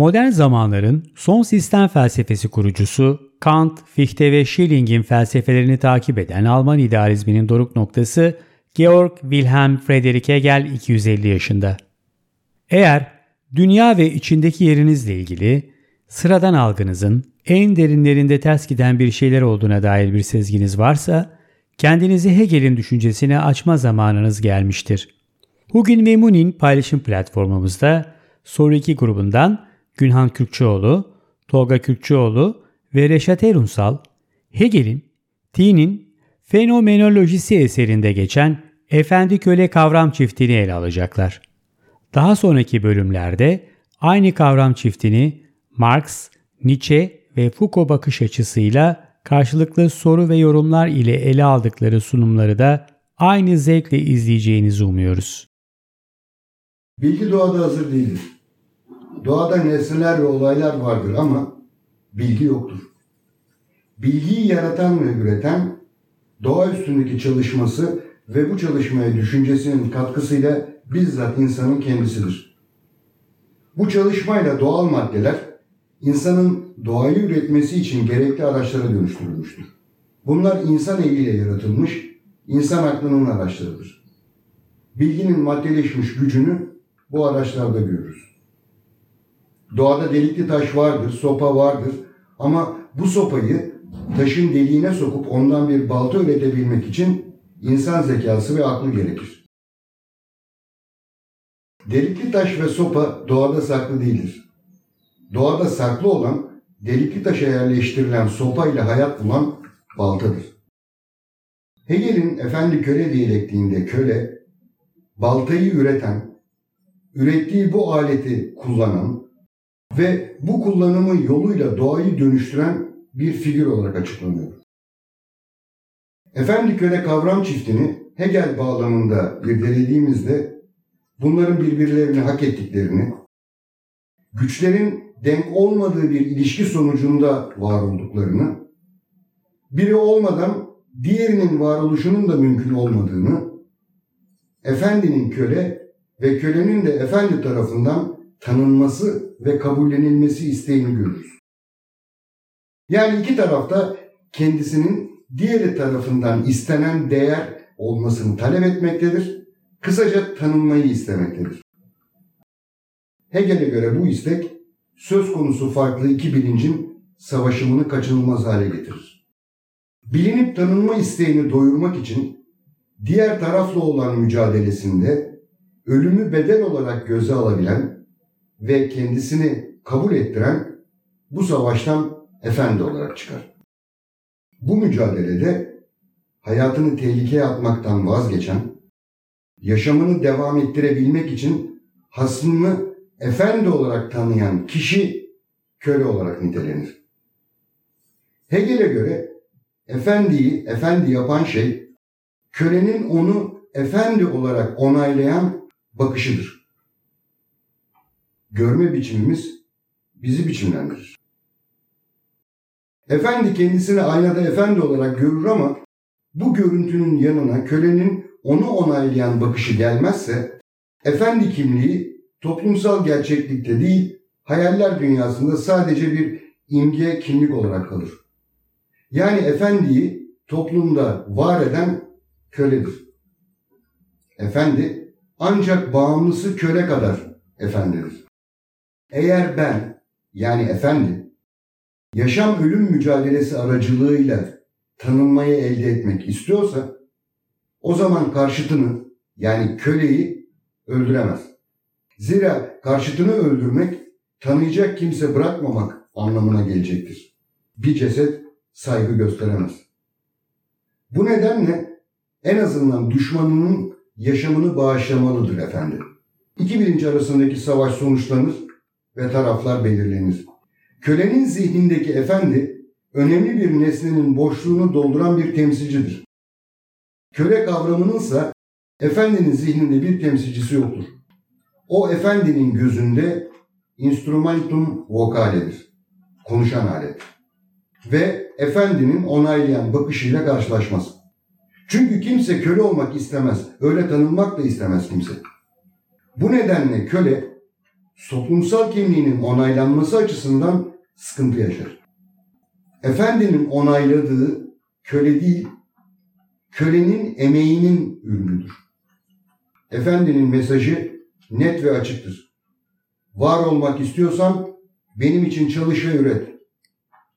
Modern zamanların son sistem felsefesi kurucusu Kant, Fichte ve Schilling'in felsefelerini takip eden Alman idealizminin doruk noktası Georg Wilhelm Friedrich Hegel 250 yaşında. Eğer dünya ve içindeki yerinizle ilgili sıradan algınızın en derinlerinde ters giden bir şeyler olduğuna dair bir sezginiz varsa, kendinizi Hegel'in düşüncesine açma zamanınız gelmiştir. Hugin ve Munin paylaşım platformumuzda soru 2 grubundan Günhan Kürkçüoğlu, Tolga Kürkçüoğlu ve Reşat Erunsal, Hegel'in T'nin fenomenolojisi eserinde geçen efendi köle kavram çiftini ele alacaklar. Daha sonraki bölümlerde aynı kavram çiftini Marx, Nietzsche ve Foucault bakış açısıyla karşılıklı soru ve yorumlar ile ele aldıkları sunumları da aynı zevkle izleyeceğinizi umuyoruz. Bilgi doğada hazır değildir. Doğada nesneler ve olaylar vardır ama bilgi yoktur. Bilgiyi yaratan ve üreten doğa üstündeki çalışması ve bu çalışmaya düşüncesinin katkısıyla bizzat insanın kendisidir. Bu çalışmayla doğal maddeler insanın doğayı üretmesi için gerekli araçlara dönüştürülmüştür. Bunlar insan eliyle yaratılmış, insan aklının araçlarıdır. Bilginin maddeleşmiş gücünü bu araçlarda görürüz. Doğada delikli taş vardır, sopa vardır ama bu sopayı taşın deliğine sokup ondan bir balta üretebilmek için insan zekası ve aklı gerekir. Delikli taş ve sopa doğada saklı değildir. Doğada saklı olan delikli taşa yerleştirilen sopa ile hayat bulan baltadır. Hegel'in efendi köle diyalektiğinde köle, baltayı üreten, ürettiği bu aleti kullanan ve bu kullanımı yoluyla doğayı dönüştüren bir figür olarak açıklanıyor. Efendi köle kavram çiftini Hegel bağlamında irdelediğimizde bunların birbirlerini hak ettiklerini, güçlerin denk olmadığı bir ilişki sonucunda var olduklarını, biri olmadan diğerinin varoluşunun da mümkün olmadığını, efendinin köle ve kölenin de efendi tarafından tanınması ve kabullenilmesi isteğini görürüz. Yani iki tarafta kendisinin diğeri tarafından istenen değer olmasını talep etmektedir. Kısaca tanınmayı istemektedir. Hegel'e göre bu istek söz konusu farklı iki bilincin savaşımını kaçınılmaz hale getirir. Bilinip tanınma isteğini doyurmak için diğer tarafla olan mücadelesinde ölümü bedel olarak göze alabilen ve kendisini kabul ettiren bu savaştan efendi olarak çıkar. Bu mücadelede hayatını tehlikeye atmaktan vazgeçen, yaşamını devam ettirebilmek için hasmını efendi olarak tanıyan kişi köle olarak nitelenir. Hegel'e göre efendiyi efendi yapan şey kölenin onu efendi olarak onaylayan bakışıdır. Görme biçimimiz bizi biçimlendirir. Efendi kendisini aynada efendi olarak görür ama bu görüntünün yanına kölenin onu onaylayan bakışı gelmezse efendi kimliği toplumsal gerçeklikte değil hayaller dünyasında sadece bir imge kimlik olarak kalır. Yani efendiyi toplumda var eden köledir. Efendi ancak bağımlısı köle kadar efendidir. Eğer ben yani efendi yaşam ölüm mücadelesi aracılığıyla tanınmayı elde etmek istiyorsa o zaman karşıtını yani köleyi öldüremez. Zira karşıtını öldürmek tanıyacak kimse bırakmamak anlamına gelecektir. Bir ceset saygı gösteremez. Bu nedenle en azından düşmanının yaşamını bağışlamalıdır efendim. İki bilinç arasındaki savaş sonuçlanır ve taraflar belirlenir. Kölenin zihnindeki efendi önemli bir nesnenin boşluğunu dolduran bir temsilcidir. Köle kavramınınsa efendinin zihninde bir temsilcisi yoktur. O efendinin gözünde instrumentum vocaledir. Konuşan alet. Ve efendinin onaylayan bakışıyla karşılaşmaz. Çünkü kimse köle olmak istemez. Öyle tanınmak da istemez kimse. Bu nedenle köle toplumsal kimliğinin onaylanması açısından sıkıntı yaşar. Efendinin onayladığı köle değil, kölenin emeğinin ürünüdür. Efendinin mesajı net ve açıktır. Var olmak istiyorsan benim için çalış ve üret.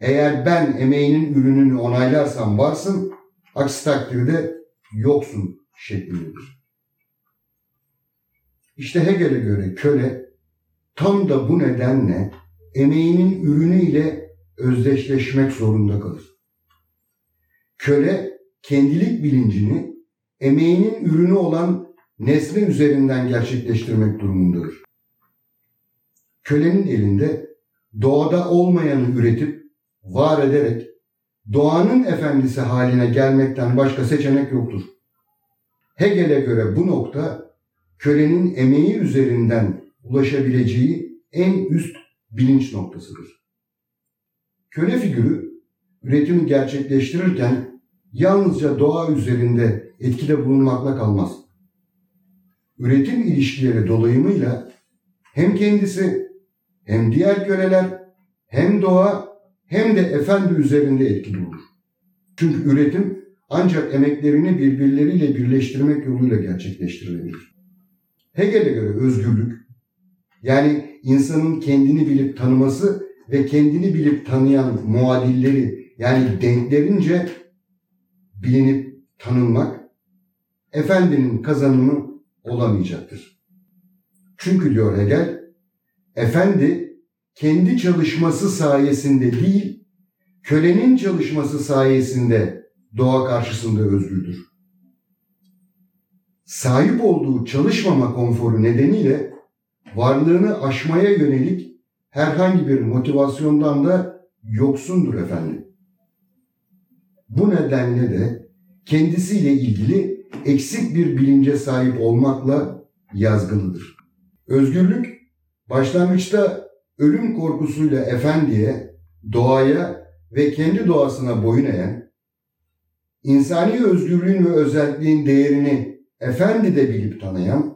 Eğer ben emeğinin ürününü onaylarsam varsın, aksi takdirde yoksun şeklindedir. İşte Hegel'e göre köle tam da bu nedenle emeğinin ürünü ile özdeşleşmek zorunda kalır. Köle kendilik bilincini emeğinin ürünü olan nesne üzerinden gerçekleştirmek durumundadır. Kölenin elinde doğada olmayanı üretip var ederek doğanın efendisi haline gelmekten başka seçenek yoktur. Hegel'e göre bu nokta kölenin emeği üzerinden ulaşabileceği en üst bilinç noktasıdır. Köle figürü üretimi gerçekleştirirken yalnızca doğa üzerinde etkide bulunmakla kalmaz. Üretim ilişkileri dolayımıyla hem kendisi hem diğer köleler hem doğa hem de efendi üzerinde etkili olur. Çünkü üretim ancak emeklerini birbirleriyle birleştirmek yoluyla gerçekleştirilebilir. Hegel'e göre özgürlük, yani insanın kendini bilip tanıması ve kendini bilip tanıyan muadilleri yani denklerince bilinip tanınmak efendinin kazanımı olamayacaktır. Çünkü diyor Hegel, efendi kendi çalışması sayesinde değil, kölenin çalışması sayesinde doğa karşısında özgürdür. Sahip olduğu çalışmama konforu nedeniyle varlığını aşmaya yönelik herhangi bir motivasyondan da yoksundur efendim. Bu nedenle de kendisiyle ilgili eksik bir bilince sahip olmakla yazgılıdır. Özgürlük başlangıçta ölüm korkusuyla efendiye, doğaya ve kendi doğasına boyun eğen, insani özgürlüğün ve özelliğin değerini efendi de bilip tanıyan,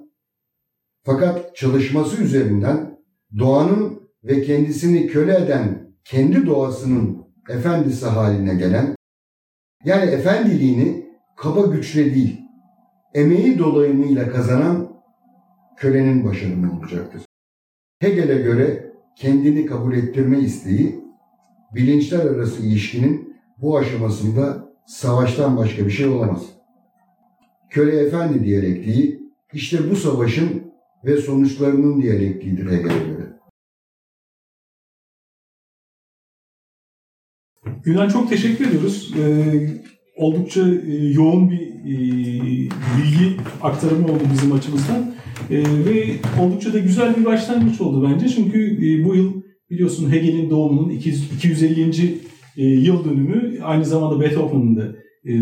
fakat çalışması üzerinden doğanın ve kendisini köle eden kendi doğasının efendisi haline gelen, yani efendiliğini kaba güçle değil, emeği dolayımıyla kazanan kölenin başarımı olacaktır. Hegel'e göre kendini kabul ettirme isteği, bilinçler arası ilişkinin bu aşamasında savaştan başka bir şey olamaz. Köle efendi diyalektiği, işte bu savaşın ve sonuçlarının diyalektiğidir Hegel'e göre. Çok teşekkür ediyoruz. Ee, oldukça e, yoğun bir e, bilgi aktarımı oldu bizim açımızdan. E, ve oldukça da güzel bir başlangıç oldu bence. Çünkü e, bu yıl biliyorsun Hegel'in doğumunun 250. E, yıl dönümü, aynı zamanda Beethoven'ın da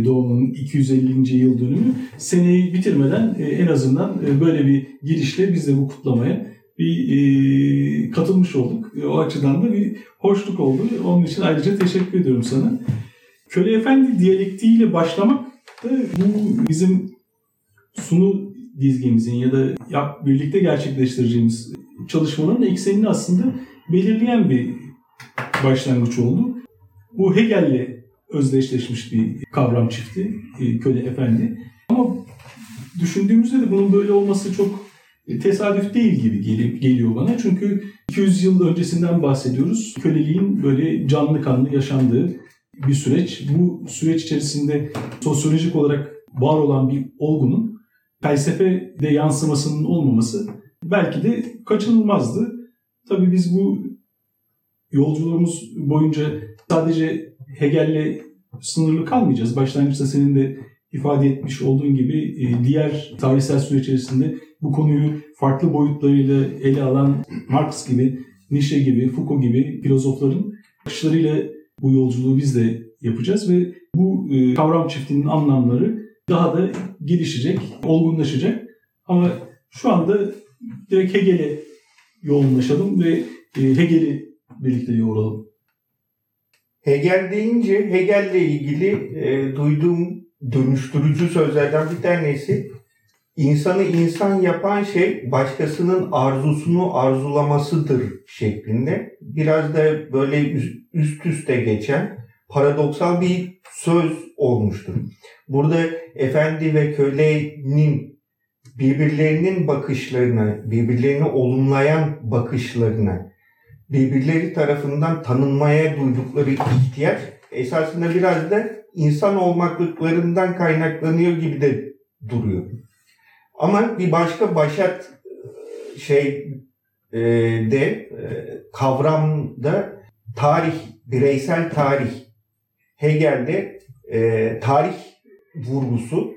doğumunun 250. yıl dönümü. Seneyi bitirmeden e, en azından e, böyle bir girişle biz de bu kutlamaya bir e, katılmış olduk. E, o açıdan da bir hoşluk oldu. Onun için ayrıca teşekkür ediyorum sana. Köle Efendi diyalektiğiyle başlamak da bu bizim sunu dizgimizin ya da yap, birlikte gerçekleştireceğimiz çalışmaların eksenini aslında belirleyen bir başlangıç oldu. Bu Hegel'le özdeşleşmiş bir kavram çifti, e, köle efendi. Ama düşündüğümüzde de bunun böyle olması çok tesadüf değil gibi geliyor bana. Çünkü 200 yıl öncesinden bahsediyoruz. Köleliğin böyle canlı kanlı yaşandığı bir süreç. Bu süreç içerisinde sosyolojik olarak var olan bir olgunun felsefede yansımasının olmaması belki de kaçınılmazdı. Tabii biz bu yolculuğumuz boyunca sadece Hegel'le sınırlı kalmayacağız. Başlangıçta senin de ifade etmiş olduğun gibi e, diğer tarihsel süreç içerisinde bu konuyu farklı boyutlarıyla ele alan Marx gibi, Nietzsche gibi, Foucault gibi filozofların bakışlarıyla bu yolculuğu biz de yapacağız ve bu e, kavram çiftinin anlamları daha da gelişecek, olgunlaşacak. Ama şu anda direkt Hegel'e yoğunlaşalım ve e, Hegel'i birlikte yoğuralım. Hegel deyince Hegel'le ilgili e, duyduğum dönüştürücü sözlerden bir tanesi insanı insan yapan şey başkasının arzusunu arzulamasıdır şeklinde. Biraz da böyle üst üste geçen paradoksal bir söz olmuştur. Burada efendi ve kölenin birbirlerinin bakışlarını, birbirlerini olumlayan bakışlarını, birbirleri tarafından tanınmaya duydukları ihtiyaç esasında biraz da insan olmaklıklarından kaynaklanıyor gibi de duruyor. Ama bir başka başat e, şey e, de e, kavramda tarih, bireysel tarih. Hegel'de e, tarih vurgusu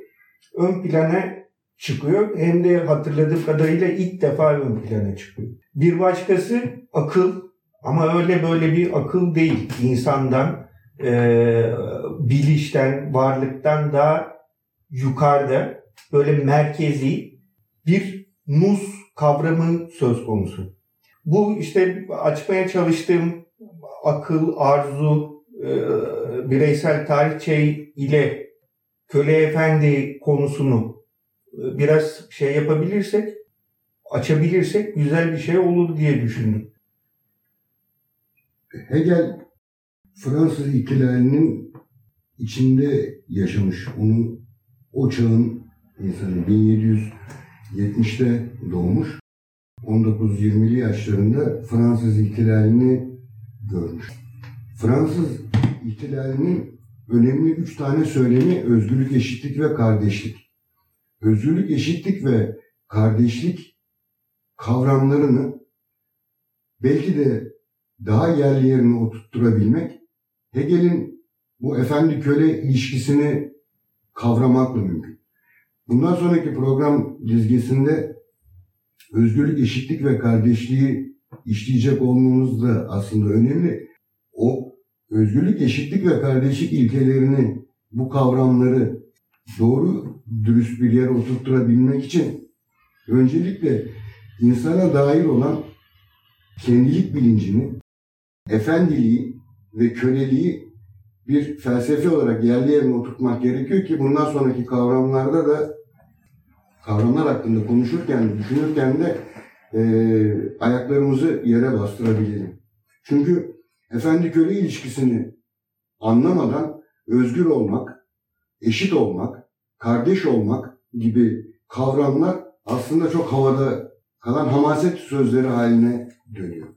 ön plana çıkıyor. Hem de hatırladığım kadarıyla ilk defa ön plana çıkıyor. Bir başkası akıl ama öyle böyle bir akıl değil. İnsandan, e, bilişten, varlıktan daha yukarıda böyle merkezi bir nus kavramı söz konusu. Bu işte açmaya çalıştığım akıl, arzu, e, bireysel tarihçe ile köle efendi konusunu e, biraz şey yapabilirsek, açabilirsek güzel bir şey olur diye düşündüm. Hegel Fransız ihtilalinin içinde yaşamış. Onu o çağın insanı 1770'te doğmuş. 19-20'li yaşlarında Fransız ihtilalini görmüş. Fransız ihtilalinin önemli üç tane söylemi özgürlük, eşitlik ve kardeşlik. Özgürlük, eşitlik ve kardeşlik kavramlarını belki de daha yerli yerine oturtturabilmek Hegel'in bu efendi köle ilişkisini kavramakla mümkün. Bundan sonraki program dizgesinde özgürlük, eşitlik ve kardeşliği işleyecek olmamız da aslında önemli. O özgürlük, eşitlik ve kardeşlik ilkelerini, bu kavramları doğru, dürüst bir yere oturtturabilmek için öncelikle insana dair olan kendilik bilincini, efendiliği ve köleliği bir felsefe olarak yerli yerine oturtmak gerekiyor ki bundan sonraki kavramlarda da kavramlar hakkında konuşurken, düşünürken de e, ayaklarımızı yere bastırabilelim. Çünkü efendi-köle ilişkisini anlamadan özgür olmak, eşit olmak, kardeş olmak gibi kavramlar aslında çok havada kalan hamaset sözleri haline dönüyor.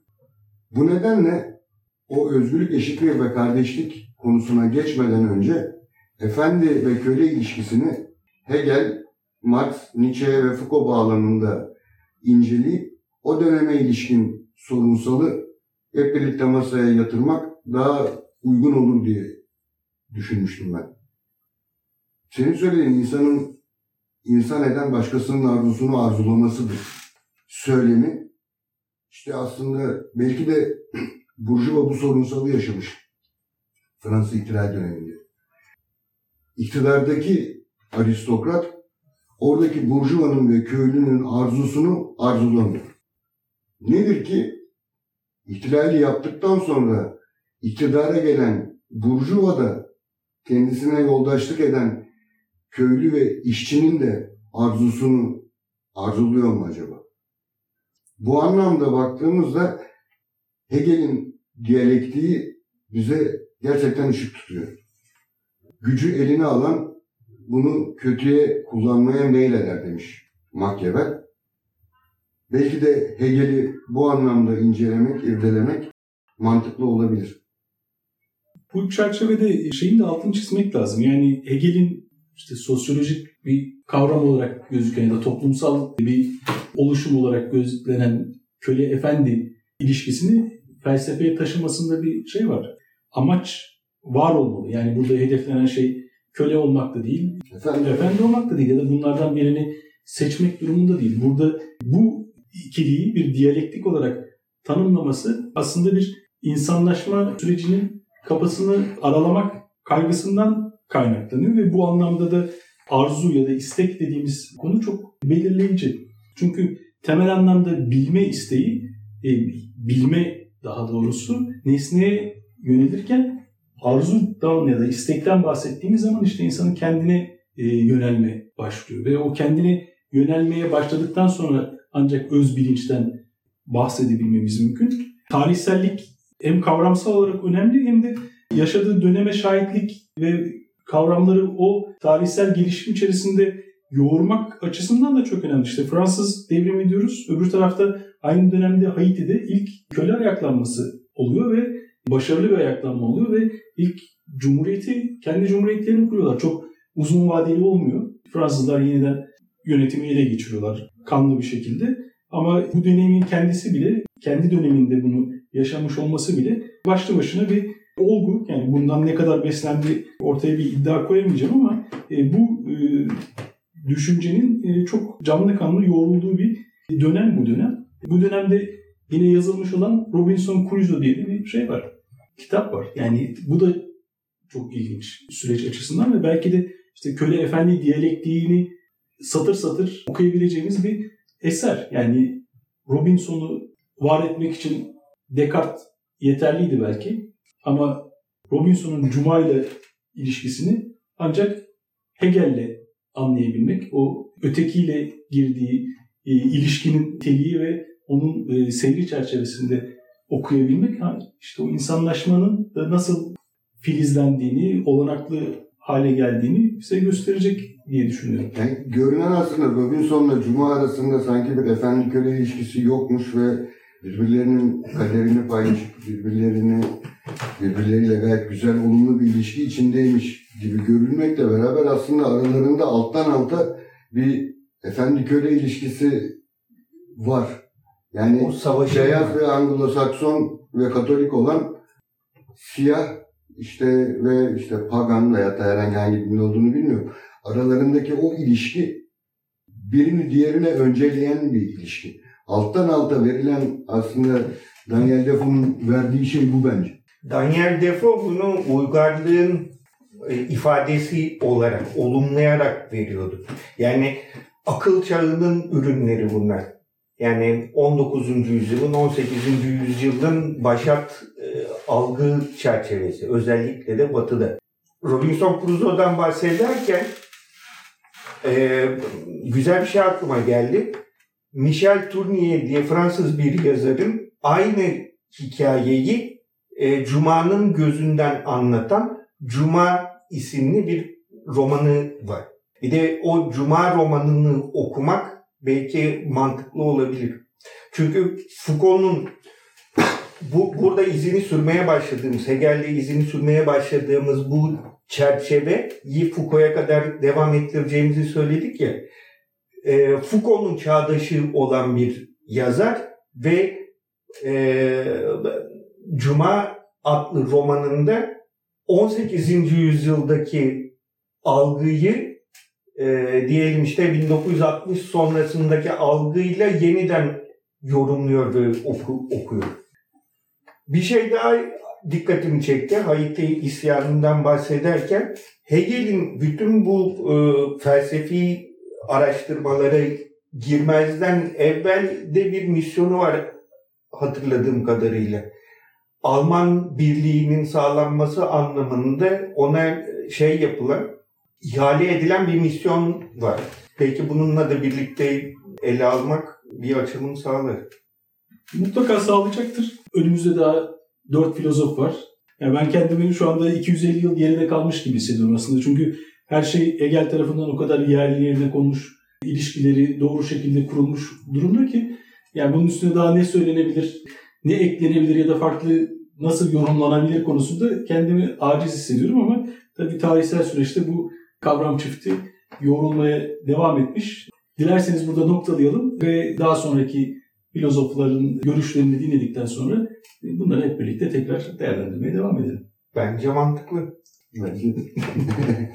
Bu nedenle o özgürlük, eşitlik ve kardeşlik konusuna geçmeden önce efendi ve köle ilişkisini Hegel, Marx, Nietzsche ve Foucault bağlamında inceleyip o döneme ilişkin sorunsalı hep birlikte masaya yatırmak daha uygun olur diye düşünmüştüm ben. Senin söylediğin insanın insan eden başkasının arzusunu arzulamasıdır. Söylemi işte aslında belki de Burjuva bu sorunsalı yaşamış. Fransız ihtilal döneminde. İktidardaki aristokrat oradaki burjuvanın ve köylünün arzusunu arzulamıyor. Nedir ki ihtilali yaptıktan sonra iktidara gelen burjuva da kendisine yoldaşlık eden köylü ve işçinin de arzusunu arzuluyor mu acaba? Bu anlamda baktığımızda Hegel'in diyalektiği bize gerçekten ışık tutuyor. Gücü eline alan bunu kötüye kullanmaya meyleder demiş Machiavelli. Belki de Hegel'i bu anlamda incelemek, irdelemek mantıklı olabilir. Bu çerçevede şeyin de altını çizmek lazım. Yani Hegel'in işte sosyolojik bir kavram olarak gözüken ya da toplumsal bir oluşum olarak gözlenen köle efendi ilişkisini felsefeye taşımasında bir şey var. Amaç var olmalı. Yani burada hedeflenen şey köle olmak da değil, efendi, efendi olmak da değil ya da bunlardan birini seçmek durumunda değil. Burada bu ikiliyi bir diyalektik olarak tanımlaması aslında bir insanlaşma sürecinin kapısını aralamak kaygısından kaynaklanıyor ve bu anlamda da arzu ya da istek dediğimiz konu çok belirleyici. Çünkü temel anlamda bilme isteği, e, bilme daha doğrusu nesneye yönelirken arzudan ya da istekten bahsettiğimiz zaman işte insanın kendine e, yönelme başlıyor ve o kendini yönelmeye başladıktan sonra ancak öz bilinçten bahsedebilmemiz mümkün. Tarihsellik hem kavramsal olarak önemli hem de yaşadığı döneme şahitlik ve kavramları o tarihsel gelişim içerisinde yoğurmak açısından da çok önemli. İşte Fransız devrimi diyoruz. Öbür tarafta aynı dönemde Haiti'de ilk köle ayaklanması oluyor ve başarılı bir ayaklanma oluyor ve ilk cumhuriyeti, kendi cumhuriyetlerini kuruyorlar. Çok uzun vadeli olmuyor. Fransızlar yeniden yönetimi ele geçiriyorlar kanlı bir şekilde. Ama bu dönemin kendisi bile, kendi döneminde bunu yaşamış olması bile başlı başına bir olgu. Yani bundan ne kadar beslendi ortaya bir iddia koyamayacağım ama e, bu e, düşüncenin e, çok canlı kanlı yoğrulduğu bir dönem bu dönem. Bu dönemde yine yazılmış olan Robinson Crusoe diye bir şey var. Kitap var. Yani bu da çok ilginç süreç açısından ve belki de işte köle efendi diyalektiğini satır satır okuyabileceğimiz bir eser. Yani Robinson'u var etmek için Descartes yeterliydi belki ama Robinson'un Cuma ile ilişkisini ancak Hegel'le anlayabilmek, o ötekiyle girdiği e, ilişkinin teliği ve onun e, seyri çerçevesinde okuyabilmek, ha, işte o insanlaşmanın da nasıl filizlendiğini, olanaklı hale geldiğini bize gösterecek diye düşünüyorum. Yani görünen aslında Robinson'la Cuma arasında sanki bir efendi köle ilişkisi yokmuş ve birbirlerinin kaderini paylaşıp birbirlerini birbirleriyle gayet güzel olumlu bir ilişki içindeymiş gibi görülmekle beraber aslında aralarında alttan alta bir efendi köle ilişkisi var. Yani O savaşı beyaz ve Anglo-Sakson ve Katolik olan siyah işte ve işte pagan veya da herhangi hangi dinin olduğunu bilmiyorum. Aralarındaki o ilişki birini diğerine önceleyen bir ilişki. Alttan alta verilen aslında Daniel Defoe'nun verdiği şey bu bence. Daniel Defoe bunu uygarlığın ifadesi olarak, olumlayarak veriyordu. Yani akıl çağının ürünleri bunlar. Yani 19. yüzyılın, 18. yüzyılın başat e, algı çerçevesi. Özellikle de batıda. Robinson Crusoe'dan bahsederken e, güzel bir şey aklıma geldi. Michel Tournier diye Fransız bir yazarın aynı hikayeyi e, Cuma'nın gözünden anlatan Cuma isimli bir romanı var. Bir de o Cuma romanını okumak belki mantıklı olabilir. Çünkü Foucault'un bu burada izini sürmeye başladığımız, Hegel'le izini sürmeye başladığımız bu çerçeveyi Foucault'a kadar devam ettireceğimizi söyledik ya. E, Foucault'un çağdaşı olan bir yazar ve e, Cuma adlı romanında 18. yüzyıldaki algıyı e, diyelim işte 1960 sonrasındaki algıyla yeniden yorumluyor ve oku, okuyor. Bir şey daha dikkatimi çekti. Haiti isyanından bahsederken Hegel'in bütün bu e, felsefi araştırmalara girmezden evvel de bir misyonu var hatırladığım kadarıyla. Alman birliğinin sağlanması anlamında ona şey yapılan, ihale edilen bir misyon var. Belki bununla da birlikte ele almak bir açılım sağlar. Mutlaka sağlayacaktır. Önümüzde daha dört filozof var. Yani ben kendimi şu anda 250 yıl geride kalmış gibi hissediyorum aslında. Çünkü her şey Hegel tarafından o kadar yerli yerine konmuş, ilişkileri doğru şekilde kurulmuş durumda ki yani bunun üstüne daha ne söylenebilir, ne eklenebilir ya da farklı nasıl yorumlanabilir konusunda kendimi aciz hissediyorum ama tabii tarihsel süreçte bu kavram çifti yoğrulmaya devam etmiş. Dilerseniz burada noktalayalım ve daha sonraki filozofların görüşlerini dinledikten sonra bunları hep birlikte tekrar değerlendirmeye devam edelim. Bence mantıklı. Bence de.